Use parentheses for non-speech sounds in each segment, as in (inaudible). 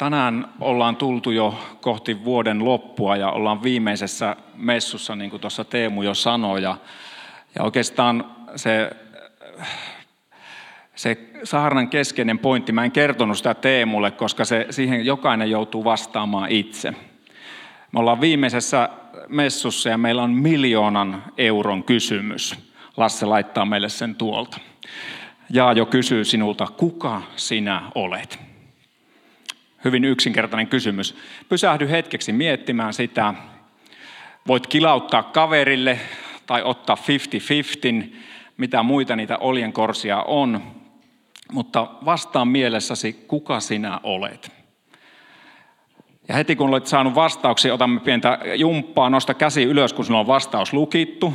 Tänään ollaan tultu jo kohti vuoden loppua ja ollaan viimeisessä messussa, niin kuin tuossa Teemu jo sanoi. Ja, ja oikeastaan se, se saarnan keskeinen pointti, mä en kertonut sitä Teemulle, koska se, siihen jokainen joutuu vastaamaan itse. Me ollaan viimeisessä messussa ja meillä on miljoonan euron kysymys. Lasse laittaa meille sen tuolta. Ja jo kysyy sinulta, kuka sinä olet? Hyvin yksinkertainen kysymys. Pysähdy hetkeksi miettimään sitä. Voit kilauttaa kaverille tai ottaa 50-50, mitä muita niitä oljenkorsia on. Mutta vastaa mielessäsi, kuka sinä olet. Ja heti kun olet saanut vastauksia, otamme pientä jumppaa, nosta käsi ylös, kun sinulla on vastaus lukittu.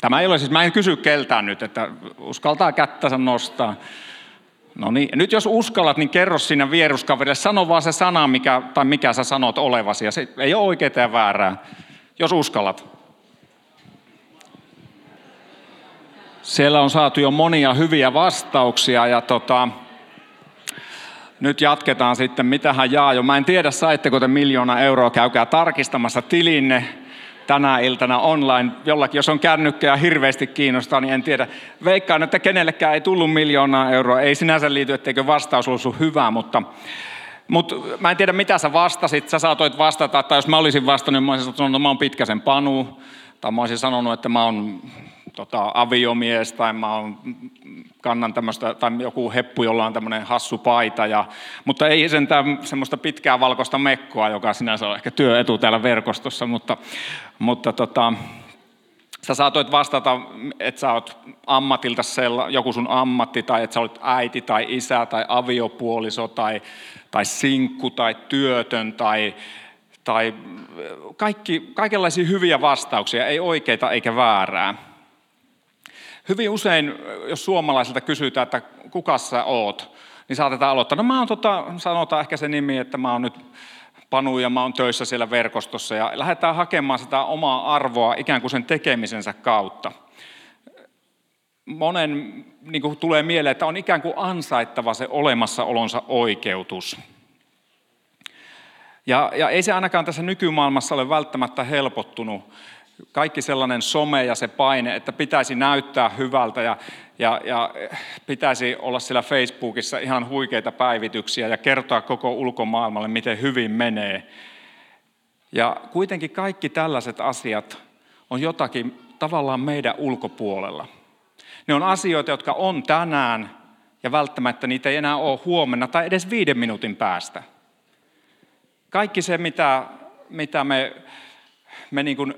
Tämä ei ole siis, mä en kysy keltään nyt, että uskaltaa kättänsä nostaa. No niin, nyt jos uskallat, niin kerro sinne vieruskaverille, sano vaan se sana, mikä, tai mikä sä sanot olevasi, ja se ei ole oikeaa ja väärää, jos uskallat. Siellä on saatu jo monia hyviä vastauksia, ja tota, nyt jatketaan sitten, mitähän jaa jo. Mä en tiedä, saitteko te miljoona euroa, käykää tarkistamassa tilinne tänä iltana online. Jollakin, jos on kännykkää hirveästi kiinnostaa, niin en tiedä. Veikkaan, että kenellekään ei tullut miljoonaa euroa. Ei sinänsä liity, etteikö vastaus ollut hyvä, mutta, mutta mä en tiedä, mitä sä vastasit. Sä saatoit vastata, tai jos mä olisin vastannut, mä olisin sanonut, että mä oon pitkäsen panu. Tai mä olisin sanonut, että mä oon tota, aviomies tai mä oon, kannan tämmöistä, tai joku heppu, jolla on tämmöinen hassu paita. Ja, mutta ei sentään semmoista pitkää valkoista mekkoa, joka sinänsä on ehkä työetu täällä verkostossa, mutta, mutta tota, sä saatoit vastata, että sä oot ammatilta sella, joku sun ammatti, tai että sä olet äiti tai isä tai aviopuoliso tai, tai sinkku tai työtön tai, tai kaikki, kaikenlaisia hyviä vastauksia, ei oikeita eikä väärää. Hyvin usein, jos suomalaisilta kysytään, että kuka sä oot, niin saatetaan aloittaa. No mä oon, tota, sanotaan ehkä se nimi, että mä oon nyt Panu ja mä oon töissä siellä verkostossa ja lähdetään hakemaan sitä omaa arvoa ikään kuin sen tekemisensä kautta. Monen niin kuin tulee mieleen, että on ikään kuin ansaittava se olemassaolonsa oikeutus. Ja, ja ei se ainakaan tässä nykymaailmassa ole välttämättä helpottunut kaikki sellainen some ja se paine, että pitäisi näyttää hyvältä ja, ja, ja pitäisi olla siellä Facebookissa ihan huikeita päivityksiä ja kertoa koko ulkomaailmalle, miten hyvin menee. Ja kuitenkin kaikki tällaiset asiat on jotakin tavallaan meidän ulkopuolella. Ne on asioita, jotka on tänään ja välttämättä niitä ei enää ole huomenna tai edes viiden minuutin päästä. Kaikki se, mitä, mitä me, me niin kuin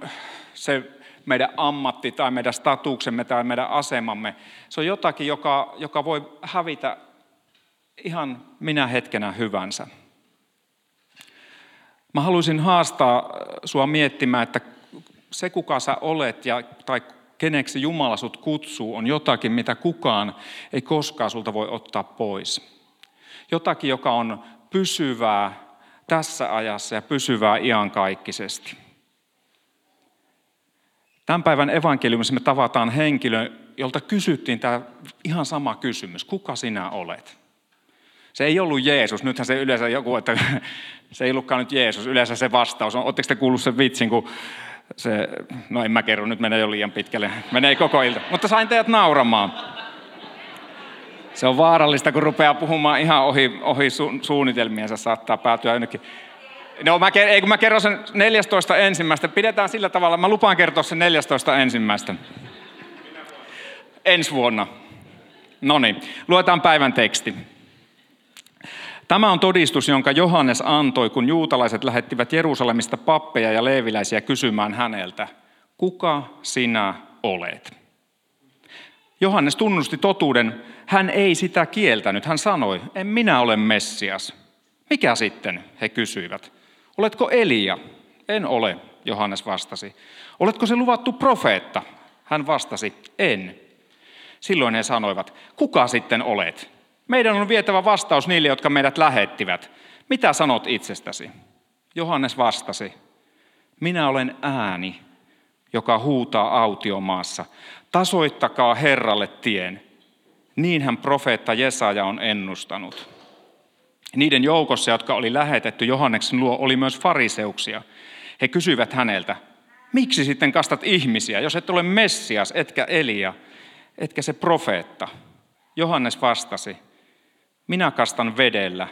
se meidän ammatti tai meidän statuksemme tai meidän asemamme, se on jotakin, joka, joka voi hävitä ihan minä hetkenä hyvänsä. Mä haluaisin haastaa sua miettimään, että se kuka sä olet ja, tai keneksi Jumala sut kutsuu, on jotakin, mitä kukaan ei koskaan sulta voi ottaa pois. Jotakin, joka on pysyvää tässä ajassa ja pysyvää iankaikkisesti. Tämän päivän evankeliumissa me tavataan henkilö, jolta kysyttiin tämä ihan sama kysymys. Kuka sinä olet? Se ei ollut Jeesus. Nythän se yleensä joku, että (laughs) se ei ollutkaan nyt Jeesus. Yleensä se vastaus on. Oletteko te kuullut sen vitsin, kun se, no en mä kerro, nyt menee jo liian pitkälle. Menee koko ilta. Mutta sain teidät nauramaan. Se on vaarallista, kun rupeaa puhumaan ihan ohi, ohi su, suunnitelmiensa, saattaa päätyä jonnekin No mä, ei kun mä kerron sen 14 ensimmäistä. Pidetään sillä tavalla, mä lupaan kertoa sen 14 ensimmäistä. Ensi vuonna. No niin, luetaan päivän teksti. Tämä on todistus, jonka Johannes antoi, kun juutalaiset lähettivät Jerusalemista pappeja ja leeviläisiä kysymään häneltä, kuka sinä olet? Johannes tunnusti totuuden, hän ei sitä kieltänyt. Hän sanoi, en minä ole Messias. Mikä sitten, he kysyivät. Oletko Elia? En ole, Johannes vastasi. Oletko se luvattu profeetta? Hän vastasi, en. Silloin he sanoivat, kuka sitten olet? Meidän on vietävä vastaus niille, jotka meidät lähettivät. Mitä sanot itsestäsi? Johannes vastasi, minä olen ääni, joka huutaa autiomaassa. Tasoittakaa Herralle tien. Niin hän profeetta Jesaja on ennustanut. Niiden joukossa, jotka oli lähetetty Johanneksen luo, oli myös fariseuksia. He kysyivät häneltä, miksi sitten kastat ihmisiä, jos et ole Messias, etkä Elia, etkä se profeetta? Johannes vastasi, minä kastan vedellä,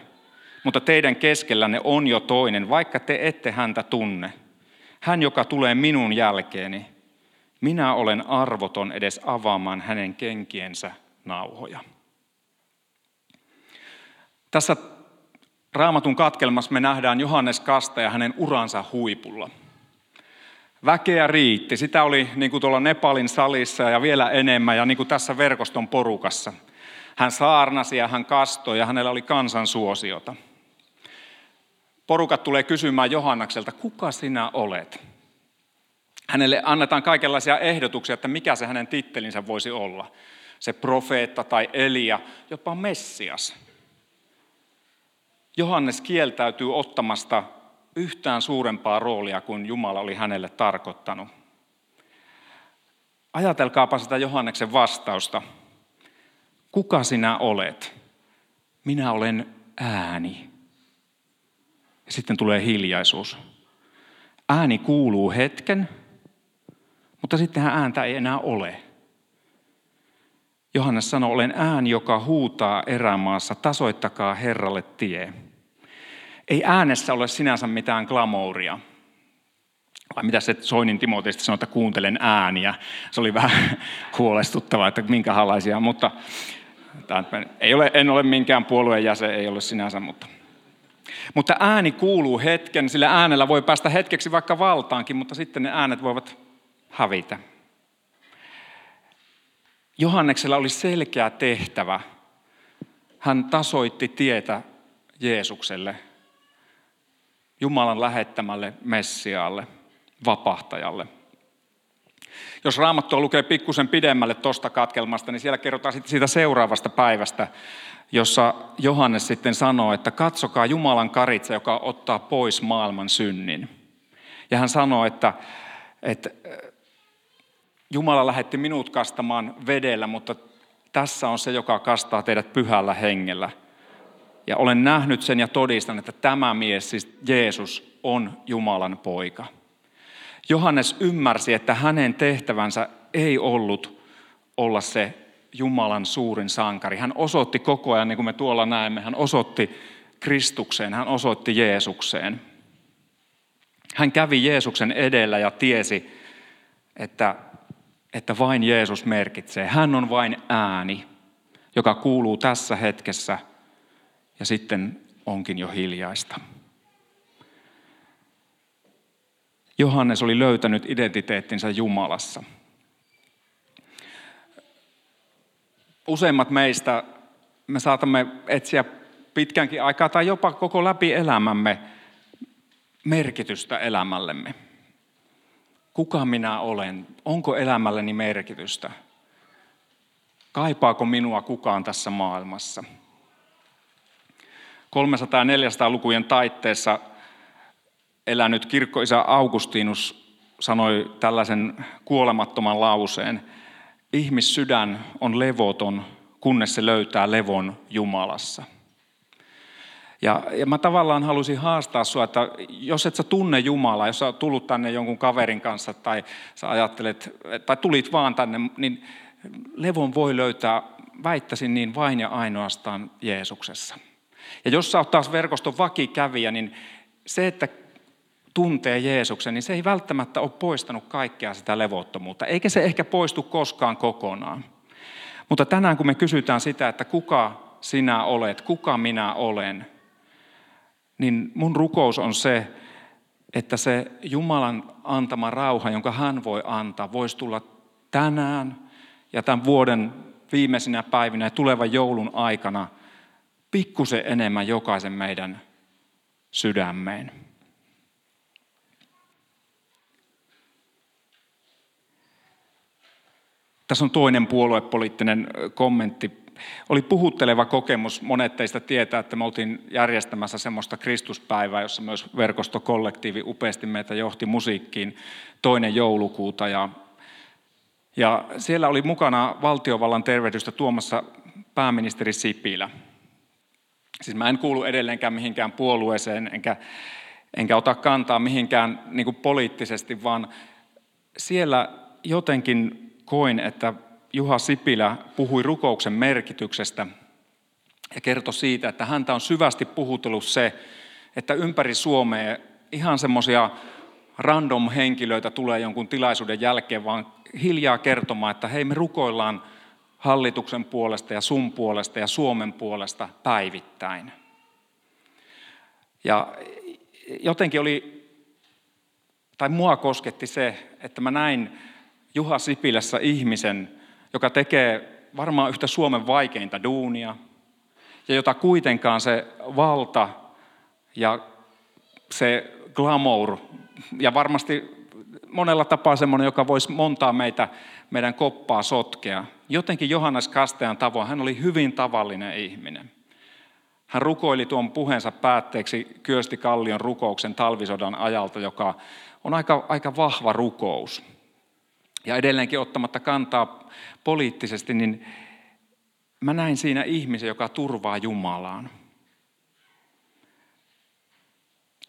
mutta teidän keskellänne on jo toinen, vaikka te ette häntä tunne. Hän, joka tulee minun jälkeeni, minä olen arvoton edes avaamaan hänen kenkiensä nauhoja. Tässä raamatun katkelmassa me nähdään Johannes Kasta ja hänen uransa huipulla. Väkeä riitti. Sitä oli niin kuin tuolla Nepalin salissa ja vielä enemmän ja niin kuin tässä verkoston porukassa. Hän saarnasi ja hän kastoi ja hänellä oli kansan suosiota. Porukat tulee kysymään Johannakselta, kuka sinä olet? Hänelle annetaan kaikenlaisia ehdotuksia, että mikä se hänen tittelinsä voisi olla. Se profeetta tai Elia, jopa Messias. Johannes kieltäytyy ottamasta yhtään suurempaa roolia kuin Jumala oli hänelle tarkoittanut. Ajatelkaapa sitä Johanneksen vastausta. Kuka sinä olet? Minä olen ääni. Ja sitten tulee hiljaisuus. Ääni kuuluu hetken, mutta sittenhän ääntä ei enää ole. Johannes sanoi, olen ääni, joka huutaa erämaassa, tasoittakaa Herralle tie. Ei äänessä ole sinänsä mitään glamouria. Vai mitä se Soinin Timoteista sanoi, että kuuntelen ääniä. Se oli vähän (laughs) huolestuttavaa, että minkälaisia, mutta ei ole, en ole minkään puolueen jäsen, ei ole sinänsä, mutta mutta ääni kuuluu hetken, sillä äänellä voi päästä hetkeksi vaikka valtaankin, mutta sitten ne äänet voivat hävitä. Johanneksella oli selkeä tehtävä. Hän tasoitti tietä Jeesukselle, Jumalan lähettämälle Messiaalle, vapahtajalle. Jos raamattua lukee pikkusen pidemmälle tuosta katkelmasta, niin siellä kerrotaan sitten siitä seuraavasta päivästä, jossa Johannes sitten sanoo, että katsokaa Jumalan karitsa, joka ottaa pois maailman synnin. Ja hän sanoo, että, että Jumala lähetti minut kastamaan vedellä, mutta tässä on se, joka kastaa teidät pyhällä hengellä. Ja olen nähnyt sen ja todistan, että tämä mies, siis Jeesus, on Jumalan poika. Johannes ymmärsi, että hänen tehtävänsä ei ollut olla se Jumalan suurin sankari. Hän osoitti koko ajan, niin kuin me tuolla näemme, hän osoitti Kristukseen, hän osoitti Jeesukseen. Hän kävi Jeesuksen edellä ja tiesi, että, että vain Jeesus merkitsee. Hän on vain ääni, joka kuuluu tässä hetkessä ja sitten onkin jo hiljaista. Johannes oli löytänyt identiteettinsä Jumalassa – useimmat meistä, me saatamme etsiä pitkänkin aikaa tai jopa koko läpi elämämme merkitystä elämällemme. Kuka minä olen? Onko elämälleni merkitystä? Kaipaako minua kukaan tässä maailmassa? 300- ja 400-lukujen taitteessa elänyt kirkkoisä Augustinus sanoi tällaisen kuolemattoman lauseen – ihmissydän on levoton, kunnes se löytää levon Jumalassa. Ja, ja mä tavallaan halusin haastaa sinua, että jos et sä tunne Jumalaa, jos sä oot tullut tänne jonkun kaverin kanssa tai sä ajattelet, tai tulit vaan tänne, niin levon voi löytää, väittäisin niin, vain ja ainoastaan Jeesuksessa. Ja jos sä oot taas verkoston vakikävijä, niin se, että tuntee Jeesuksen, niin se ei välttämättä ole poistanut kaikkea sitä levottomuutta, eikä se ehkä poistu koskaan kokonaan. Mutta tänään kun me kysytään sitä, että kuka sinä olet, kuka minä olen, niin mun rukous on se, että se Jumalan antama rauha, jonka hän voi antaa, voisi tulla tänään ja tämän vuoden viimeisinä päivinä ja tulevan joulun aikana pikkusen enemmän jokaisen meidän sydämeen. Tässä on toinen puoluepoliittinen kommentti. Oli puhutteleva kokemus, monet teistä tietää, että me oltiin järjestämässä semmoista Kristuspäivää, jossa myös verkostokollektiivi upeasti meitä johti musiikkiin toinen joulukuuta. Ja, ja siellä oli mukana valtiovallan tervehdystä tuomassa pääministeri Sipilä. Siis mä en kuulu edelleenkään mihinkään puolueeseen, enkä, enkä ota kantaa mihinkään niin kuin poliittisesti, vaan siellä jotenkin koin, että Juha Sipilä puhui rukouksen merkityksestä ja kertoi siitä, että häntä on syvästi puhutellut se, että ympäri Suomea ihan semmoisia random henkilöitä tulee jonkun tilaisuuden jälkeen, vaan hiljaa kertomaan, että hei me rukoillaan hallituksen puolesta ja sun puolesta ja Suomen puolesta päivittäin. Ja jotenkin oli, tai mua kosketti se, että mä näin Juha Sipilässä ihmisen, joka tekee varmaan yhtä Suomen vaikeinta duunia, ja jota kuitenkaan se valta ja se glamour, ja varmasti monella tapaa semmoinen, joka voisi montaa meitä, meidän koppaa sotkea. Jotenkin Johannes Kastean tavoin, hän oli hyvin tavallinen ihminen. Hän rukoili tuon puheensa päätteeksi Kyösti Kallion rukouksen talvisodan ajalta, joka on aika, aika vahva rukous. Ja edelleenkin ottamatta kantaa poliittisesti, niin mä näin siinä ihmisen, joka turvaa Jumalaan.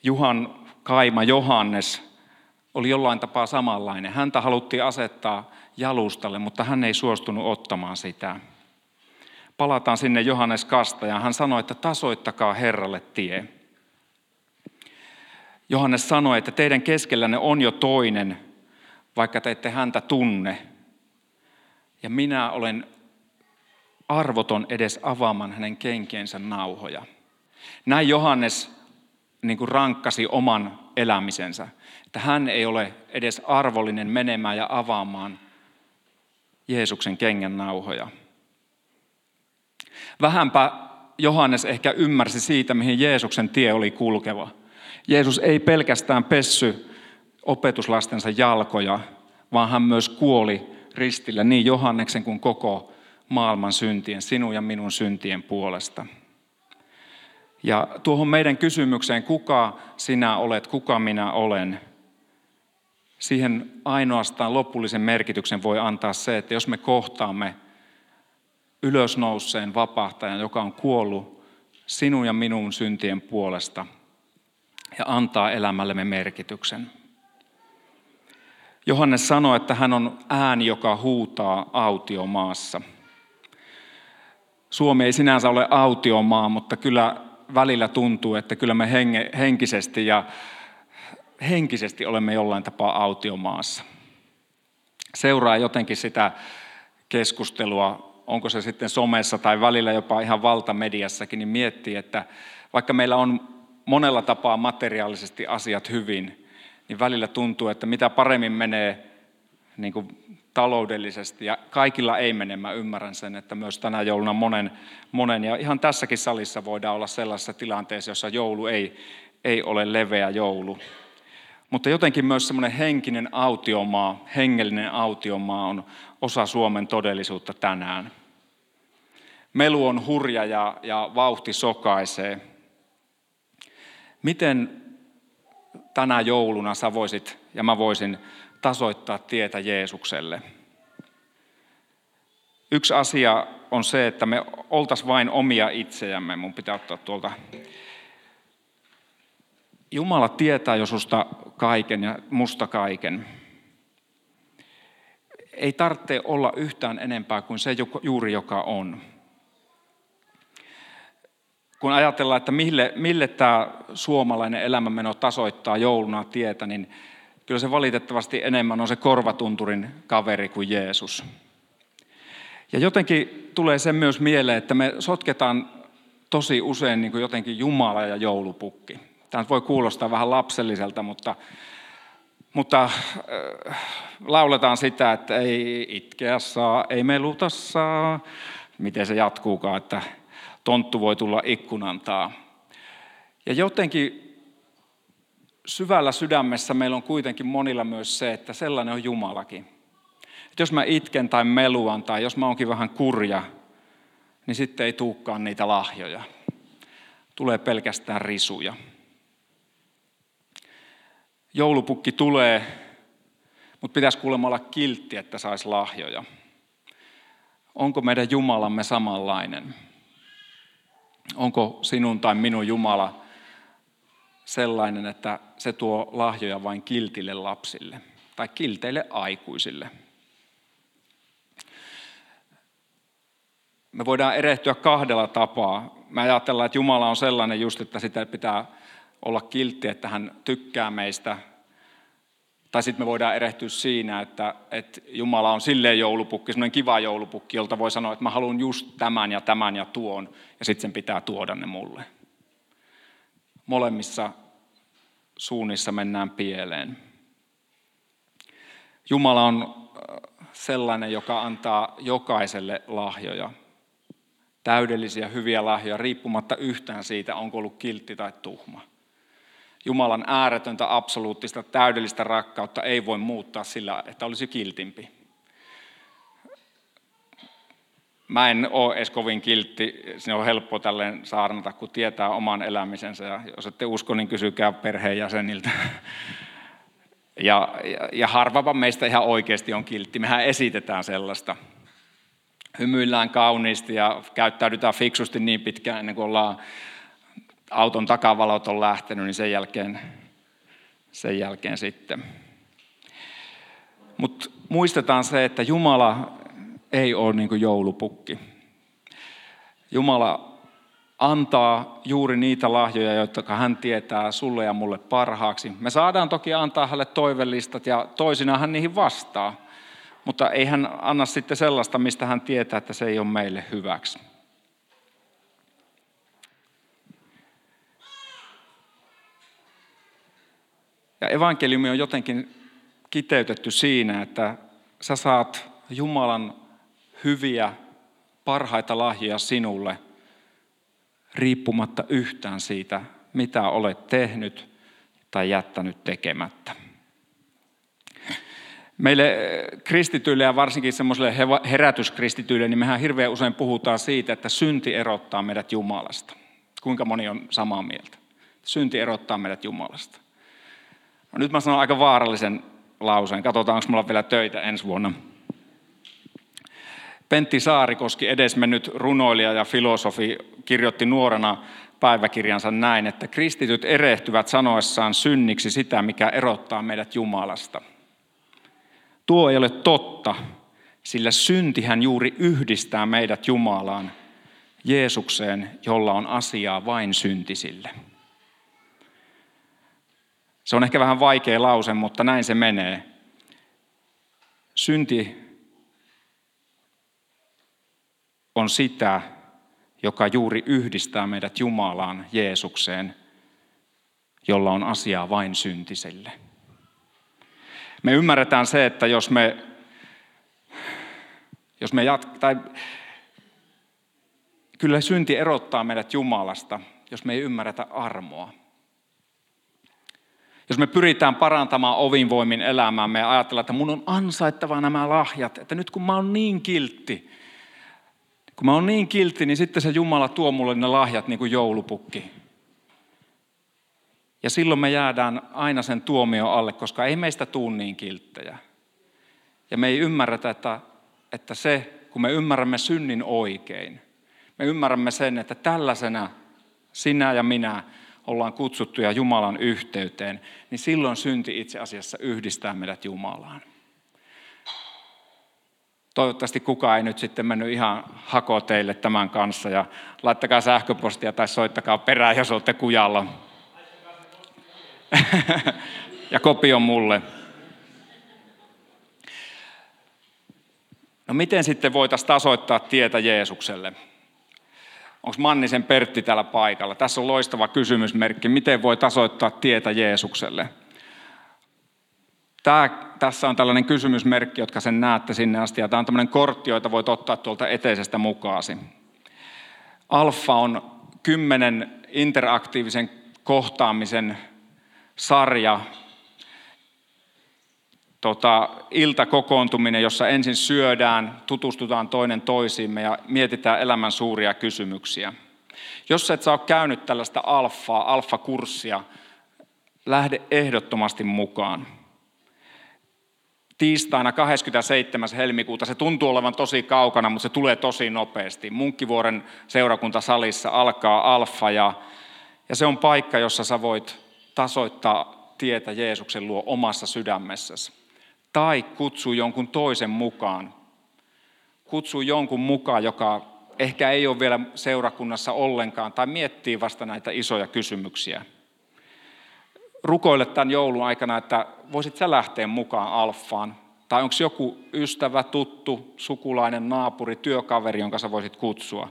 Juhan kaima Johannes oli jollain tapaa samanlainen. Häntä haluttiin asettaa jalustalle, mutta hän ei suostunut ottamaan sitä. Palataan sinne Johannes Kastajaan. Hän sanoi, että tasoittakaa Herralle tie. Johannes sanoi, että teidän keskellänne on jo toinen, vaikka te ette häntä tunne. Ja minä olen arvoton edes avaamaan hänen kenkiensä nauhoja. Näin Johannes niin kuin rankkasi oman elämisensä, että hän ei ole edes arvollinen menemään ja avaamaan Jeesuksen kengän nauhoja. Vähänpä Johannes ehkä ymmärsi siitä, mihin Jeesuksen tie oli kulkeva. Jeesus ei pelkästään pessy opetuslastensa jalkoja, vaan hän myös kuoli ristillä niin Johanneksen kuin koko maailman syntien, sinun ja minun syntien puolesta. Ja tuohon meidän kysymykseen, kuka sinä olet, kuka minä olen, siihen ainoastaan lopullisen merkityksen voi antaa se, että jos me kohtaamme ylösnouseen vapahtajan, joka on kuollut sinun ja minun syntien puolesta ja antaa elämällemme merkityksen. Johannes sanoi, että hän on ääni, joka huutaa autiomaassa. Suomi ei sinänsä ole autiomaa, mutta kyllä välillä tuntuu, että kyllä me henkisesti ja henkisesti olemme jollain tapaa autiomaassa. Seuraa jotenkin sitä keskustelua, onko se sitten somessa tai välillä jopa ihan valtamediassakin, niin miettii, että vaikka meillä on monella tapaa materiaalisesti asiat hyvin, niin välillä tuntuu, että mitä paremmin menee niin kuin taloudellisesti, ja kaikilla ei mene, mä ymmärrän sen, että myös tänä jouluna monen, monen, ja ihan tässäkin salissa voidaan olla sellaisessa tilanteessa, jossa joulu ei, ei ole leveä joulu. Mutta jotenkin myös semmoinen henkinen autiomaa, hengellinen autiomaa on osa Suomen todellisuutta tänään. Melu on hurja ja, ja vauhti sokaisee. Miten tänä jouluna sä voisit ja mä voisin tasoittaa tietä Jeesukselle? Yksi asia on se, että me oltaisiin vain omia itseämme. Mun pitää ottaa tuolta Jumala tietää jo susta kaiken ja musta kaiken. Ei tarvitse olla yhtään enempää kuin se juuri, joka on. Kun ajatellaan, että mille, mille tämä suomalainen elämänmeno tasoittaa jouluna tietä, niin kyllä se valitettavasti enemmän on se korvatunturin kaveri kuin Jeesus. Ja jotenkin tulee se myös mieleen, että me sotketaan tosi usein niin kuin jotenkin Jumala ja joulupukki. Tämä voi kuulostaa vähän lapselliselta, mutta, mutta äh, lauletaan sitä, että ei itkeä saa, ei meluta saa. Miten se jatkuukaan, että tonttu voi tulla ikkunantaa. Ja jotenkin syvällä sydämessä meillä on kuitenkin monilla myös se, että sellainen on Jumalakin. Että jos mä itken tai meluan tai jos mä oonkin vähän kurja, niin sitten ei tuukkaan niitä lahjoja. Tulee pelkästään risuja joulupukki tulee, mutta pitäisi kuulemma olla kiltti, että saisi lahjoja. Onko meidän Jumalamme samanlainen? Onko sinun tai minun Jumala sellainen, että se tuo lahjoja vain kiltille lapsille tai kilteille aikuisille? Me voidaan erehtyä kahdella tapaa. Mä ajattelen, että Jumala on sellainen just, että sitä pitää olla kiltti, että hän tykkää meistä. Tai sitten me voidaan erehtyä siinä, että, että Jumala on silleen joulupukki, semmoinen kiva joulupukki, jolta voi sanoa, että mä haluan just tämän ja tämän ja tuon, ja sitten sen pitää tuoda ne mulle. Molemmissa suunnissa mennään pieleen. Jumala on äh, sellainen, joka antaa jokaiselle lahjoja täydellisiä hyviä lahjoja riippumatta yhtään siitä, onko ollut kiltti tai tuhma. Jumalan ääretöntä, absoluuttista, täydellistä rakkautta ei voi muuttaa sillä, että olisi kiltimpi. Mä en ole edes kovin kiltti, se on helppo tälleen saarnata, kun tietää oman elämisensä. Ja jos ette usko, niin kysykää perheenjäseniltä. Ja, ja, ja harvapa meistä ihan oikeasti on kiltti. Mehän esitetään sellaista hymyillään kauniisti ja käyttäydytään fiksusti niin pitkään ennen kuin ollaan auton takavalot on lähtenyt, niin sen jälkeen, sen jälkeen sitten. Mutta muistetaan se, että Jumala ei ole niin kuin joulupukki. Jumala antaa juuri niitä lahjoja, joita hän tietää sulle ja mulle parhaaksi. Me saadaan toki antaa hänelle toivellistat ja toisinaan hän niihin vastaa. Mutta ei hän anna sitten sellaista, mistä hän tietää, että se ei ole meille hyväksi. Ja evankeliumi on jotenkin kiteytetty siinä, että sä saat Jumalan hyviä, parhaita lahjoja sinulle, riippumatta yhtään siitä, mitä olet tehnyt tai jättänyt tekemättä. Meille kristityille ja varsinkin semmoiselle herätyskristityille, niin mehän hirveän usein puhutaan siitä, että synti erottaa meidät Jumalasta. Kuinka moni on samaa mieltä? Synti erottaa meidät Jumalasta. No nyt mä sanon aika vaarallisen lauseen. Katsotaan, onko mulla vielä töitä ensi vuonna. Pentti Saarikoski, edesmennyt runoilija ja filosofi, kirjoitti nuorena päiväkirjansa näin, että kristityt erehtyvät sanoessaan synniksi sitä, mikä erottaa meidät Jumalasta – Tuo ei ole totta, sillä syntihän juuri yhdistää meidät Jumalaan, Jeesukseen, jolla on asiaa vain syntisille. Se on ehkä vähän vaikea lause, mutta näin se menee. Synti on sitä, joka juuri yhdistää meidät Jumalaan, Jeesukseen, jolla on asiaa vain syntisille. Me ymmärretään se, että jos me, jos me jat, tai kyllä synti erottaa meidät Jumalasta, jos me ei ymmärretä armoa. Jos me pyritään parantamaan ovinvoimin elämää, me ajatellaan, että mun on ansaittava nämä lahjat, että nyt kun mä oon niin kiltti, kun mä oon niin kiltti, niin sitten se Jumala tuo mulle ne lahjat niin kuin joulupukki. Ja silloin me jäädään aina sen tuomio alle, koska ei meistä tuu niin kilttejä. Ja me ei ymmärretä, että, että se, kun me ymmärrämme synnin oikein, me ymmärrämme sen, että tällaisena sinä ja minä ollaan kutsuttuja Jumalan yhteyteen, niin silloin synti itse asiassa yhdistää meidät Jumalaan. Toivottavasti kukaan ei nyt sitten mennyt ihan hako teille tämän kanssa ja laittakaa sähköpostia tai soittakaa perään, jos olette kujalla. (laughs) ja kopio mulle. No miten sitten voitaisiin tasoittaa tietä Jeesukselle? Onko Mannisen Pertti täällä paikalla? Tässä on loistava kysymysmerkki. Miten voi tasoittaa tietä Jeesukselle? Tämä, tässä on tällainen kysymysmerkki, jotka sen näette sinne asti. Ja tämä on tämmöinen kortti, jota voit ottaa tuolta eteisestä mukaasi. Alfa on kymmenen interaktiivisen kohtaamisen sarja, tota, iltakokoontuminen, jossa ensin syödään, tutustutaan toinen toisiimme ja mietitään elämän suuria kysymyksiä. Jos et ole käynyt tällaista alfaa, alfakurssia, lähde ehdottomasti mukaan. Tiistaina 27. helmikuuta. Se tuntuu olevan tosi kaukana, mutta se tulee tosi nopeasti. Munkkivuoren seurakuntasalissa alkaa alfa ja, ja se on paikka, jossa sä voit tasoittaa tietä Jeesuksen luo omassa sydämessäsi. Tai kutsuu jonkun toisen mukaan. Kutsuu jonkun mukaan, joka ehkä ei ole vielä seurakunnassa ollenkaan tai miettii vasta näitä isoja kysymyksiä. Rukoile tämän joulun aikana, että voisit sä lähteä mukaan alfaan. Tai onko joku ystävä, tuttu, sukulainen, naapuri, työkaveri, jonka sä voisit kutsua.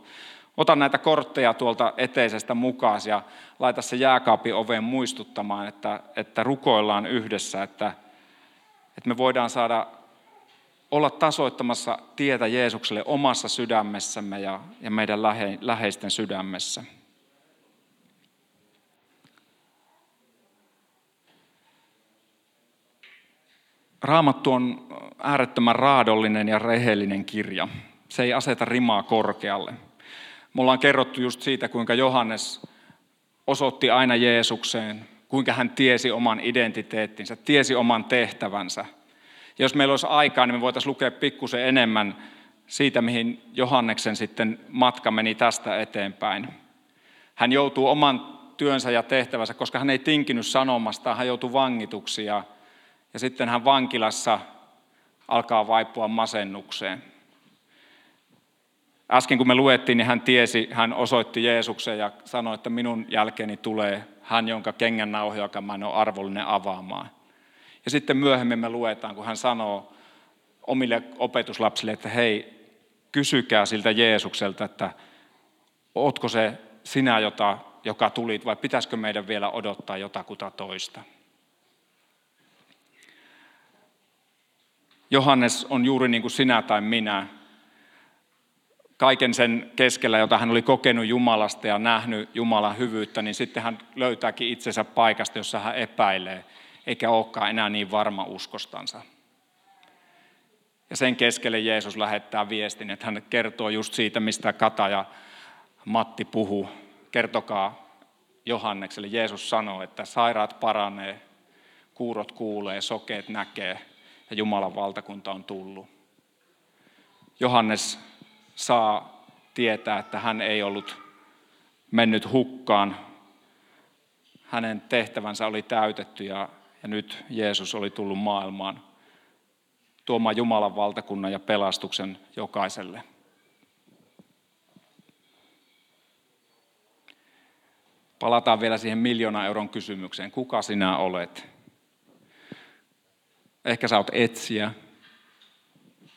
Ota näitä kortteja tuolta eteisestä mukaan ja laita se jääkaapin oveen muistuttamaan, että, että rukoillaan yhdessä, että, että me voidaan saada olla tasoittamassa tietä Jeesukselle omassa sydämessämme ja, ja meidän lähe, läheisten sydämessä. Raamattu on äärettömän raadollinen ja rehellinen kirja. Se ei aseta rimaa korkealle. Me ollaan kerrottu just siitä, kuinka Johannes osoitti aina Jeesukseen, kuinka hän tiesi oman identiteettinsä, tiesi oman tehtävänsä. Ja jos meillä olisi aikaa, niin me voitaisiin lukea pikkusen enemmän siitä, mihin Johanneksen sitten matka meni tästä eteenpäin. Hän joutuu oman työnsä ja tehtävänsä, koska hän ei tinkinyt sanomasta, hän joutui vangituksi ja, ja sitten hän vankilassa alkaa vaipua masennukseen. Äsken kun me luettiin, niin hän tiesi, hän osoitti Jeesuksen ja sanoi, että minun jälkeeni tulee hän, jonka kengän nauhoja, joka mä en ole arvollinen avaamaan. Ja sitten myöhemmin me luetaan, kun hän sanoo omille opetuslapsille, että hei, kysykää siltä Jeesukselta, että ootko se sinä, jota, joka tulit, vai pitäisikö meidän vielä odottaa jotakuta toista. Johannes on juuri niin kuin sinä tai minä, kaiken sen keskellä, jota hän oli kokenut Jumalasta ja nähnyt Jumalan hyvyyttä, niin sitten hän löytääkin itsensä paikasta, jossa hän epäilee, eikä olekaan enää niin varma uskostansa. Ja sen keskelle Jeesus lähettää viestin, että hän kertoo just siitä, mistä Kata ja Matti puhuu. Kertokaa Johannekselle. Jeesus sanoo, että sairaat paranee, kuurot kuulee, sokeet näkee ja Jumalan valtakunta on tullut. Johannes saa tietää, että hän ei ollut mennyt hukkaan. Hänen tehtävänsä oli täytetty ja, ja nyt Jeesus oli tullut maailmaan tuomaan Jumalan valtakunnan ja pelastuksen jokaiselle. Palataan vielä siihen miljoona euron kysymykseen. Kuka sinä olet? Ehkä sä oot etsiä,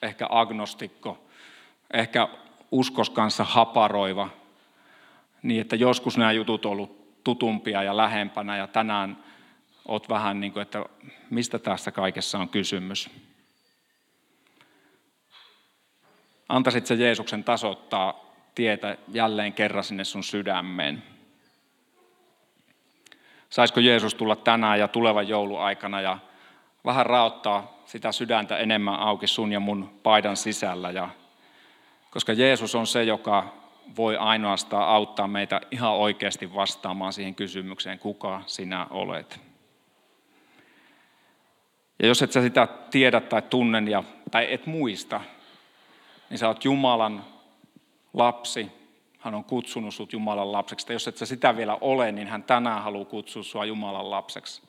ehkä agnostikko, ehkä uskos kanssa haparoiva, niin että joskus nämä jutut on ollut tutumpia ja lähempänä ja tänään oot vähän niin kuin, että mistä tässä kaikessa on kysymys. Antaisit se Jeesuksen tasoittaa tietä jälleen kerran sinne sun sydämeen. Saisiko Jeesus tulla tänään ja tulevan jouluaikana ja vähän raottaa sitä sydäntä enemmän auki sun ja mun paidan sisällä ja koska Jeesus on se, joka voi ainoastaan auttaa meitä ihan oikeasti vastaamaan siihen kysymykseen, kuka sinä olet. Ja jos et sä sitä tiedä tai tunnen ja, tai et muista, niin sä oot Jumalan lapsi. Hän on kutsunut sut Jumalan lapseksi. Tai jos et sä sitä vielä ole, niin hän tänään haluaa kutsua sua Jumalan lapseksi.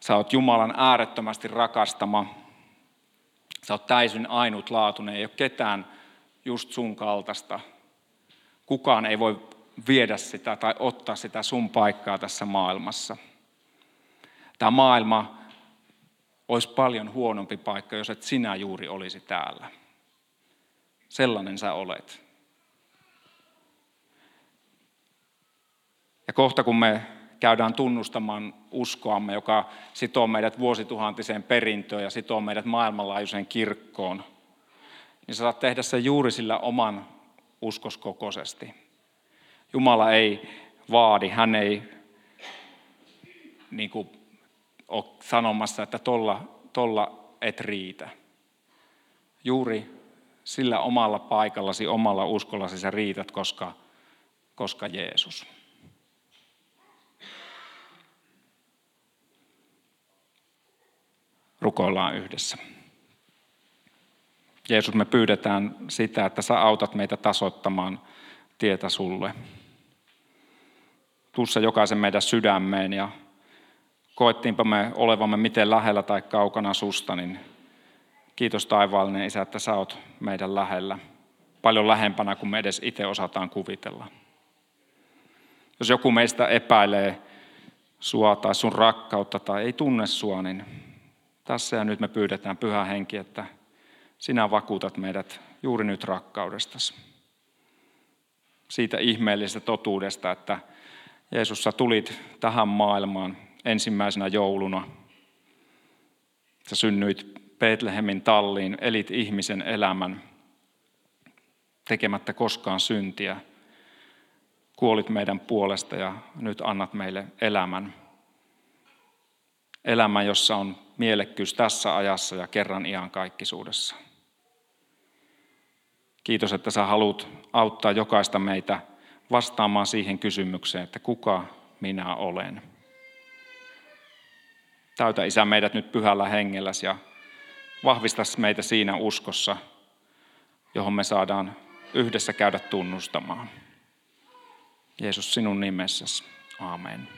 Sä oot Jumalan äärettömästi rakastama Sä oot täysin ainutlaatuinen, ei ole ketään just sun kaltaista. Kukaan ei voi viedä sitä tai ottaa sitä sun paikkaa tässä maailmassa. Tämä maailma olisi paljon huonompi paikka, jos et sinä juuri olisi täällä. Sellainen sä olet. Ja kohta kun me käydään tunnustamaan uskoamme, joka sitoo meidät vuosituhantiseen perintöön ja sitoo meidät maailmanlaajuiseen kirkkoon, niin sä saat tehdä sen juuri sillä oman uskoskokoisesti. Jumala ei vaadi, hän ei niin kuin, ole sanomassa, että tolla, tolla et riitä. Juuri sillä omalla paikallasi, omalla uskollasi sä riität, koska, koska Jeesus. Rukoillaan yhdessä. Jeesus, me pyydetään sitä, että sä autat meitä tasoittamaan tietä sulle. Tuossa jokaisen meidän sydämeen ja koettiinpa me olevamme miten lähellä tai kaukana susta, niin kiitos taivaallinen Isä, että sä oot meidän lähellä. Paljon lähempänä kuin me edes itse osataan kuvitella. Jos joku meistä epäilee sua tai sun rakkautta tai ei tunne sua, niin tässä ja nyt me pyydetään pyhä henki, että sinä vakuutat meidät juuri nyt rakkaudestasi. Siitä ihmeellisestä totuudesta, että Jeesus, sä tulit tähän maailmaan ensimmäisenä jouluna. Sä synnyit Betlehemin talliin, elit ihmisen elämän tekemättä koskaan syntiä. Kuolit meidän puolesta ja nyt annat meille elämän. Elämän, jossa on mielekkyys tässä ajassa ja kerran kaikkisuudessa. Kiitos, että sä haluat auttaa jokaista meitä vastaamaan siihen kysymykseen, että kuka minä olen. Täytä Isä meidät nyt pyhällä hengelläsi ja vahvista meitä siinä uskossa, johon me saadaan yhdessä käydä tunnustamaan. Jeesus sinun nimessäsi. Amen.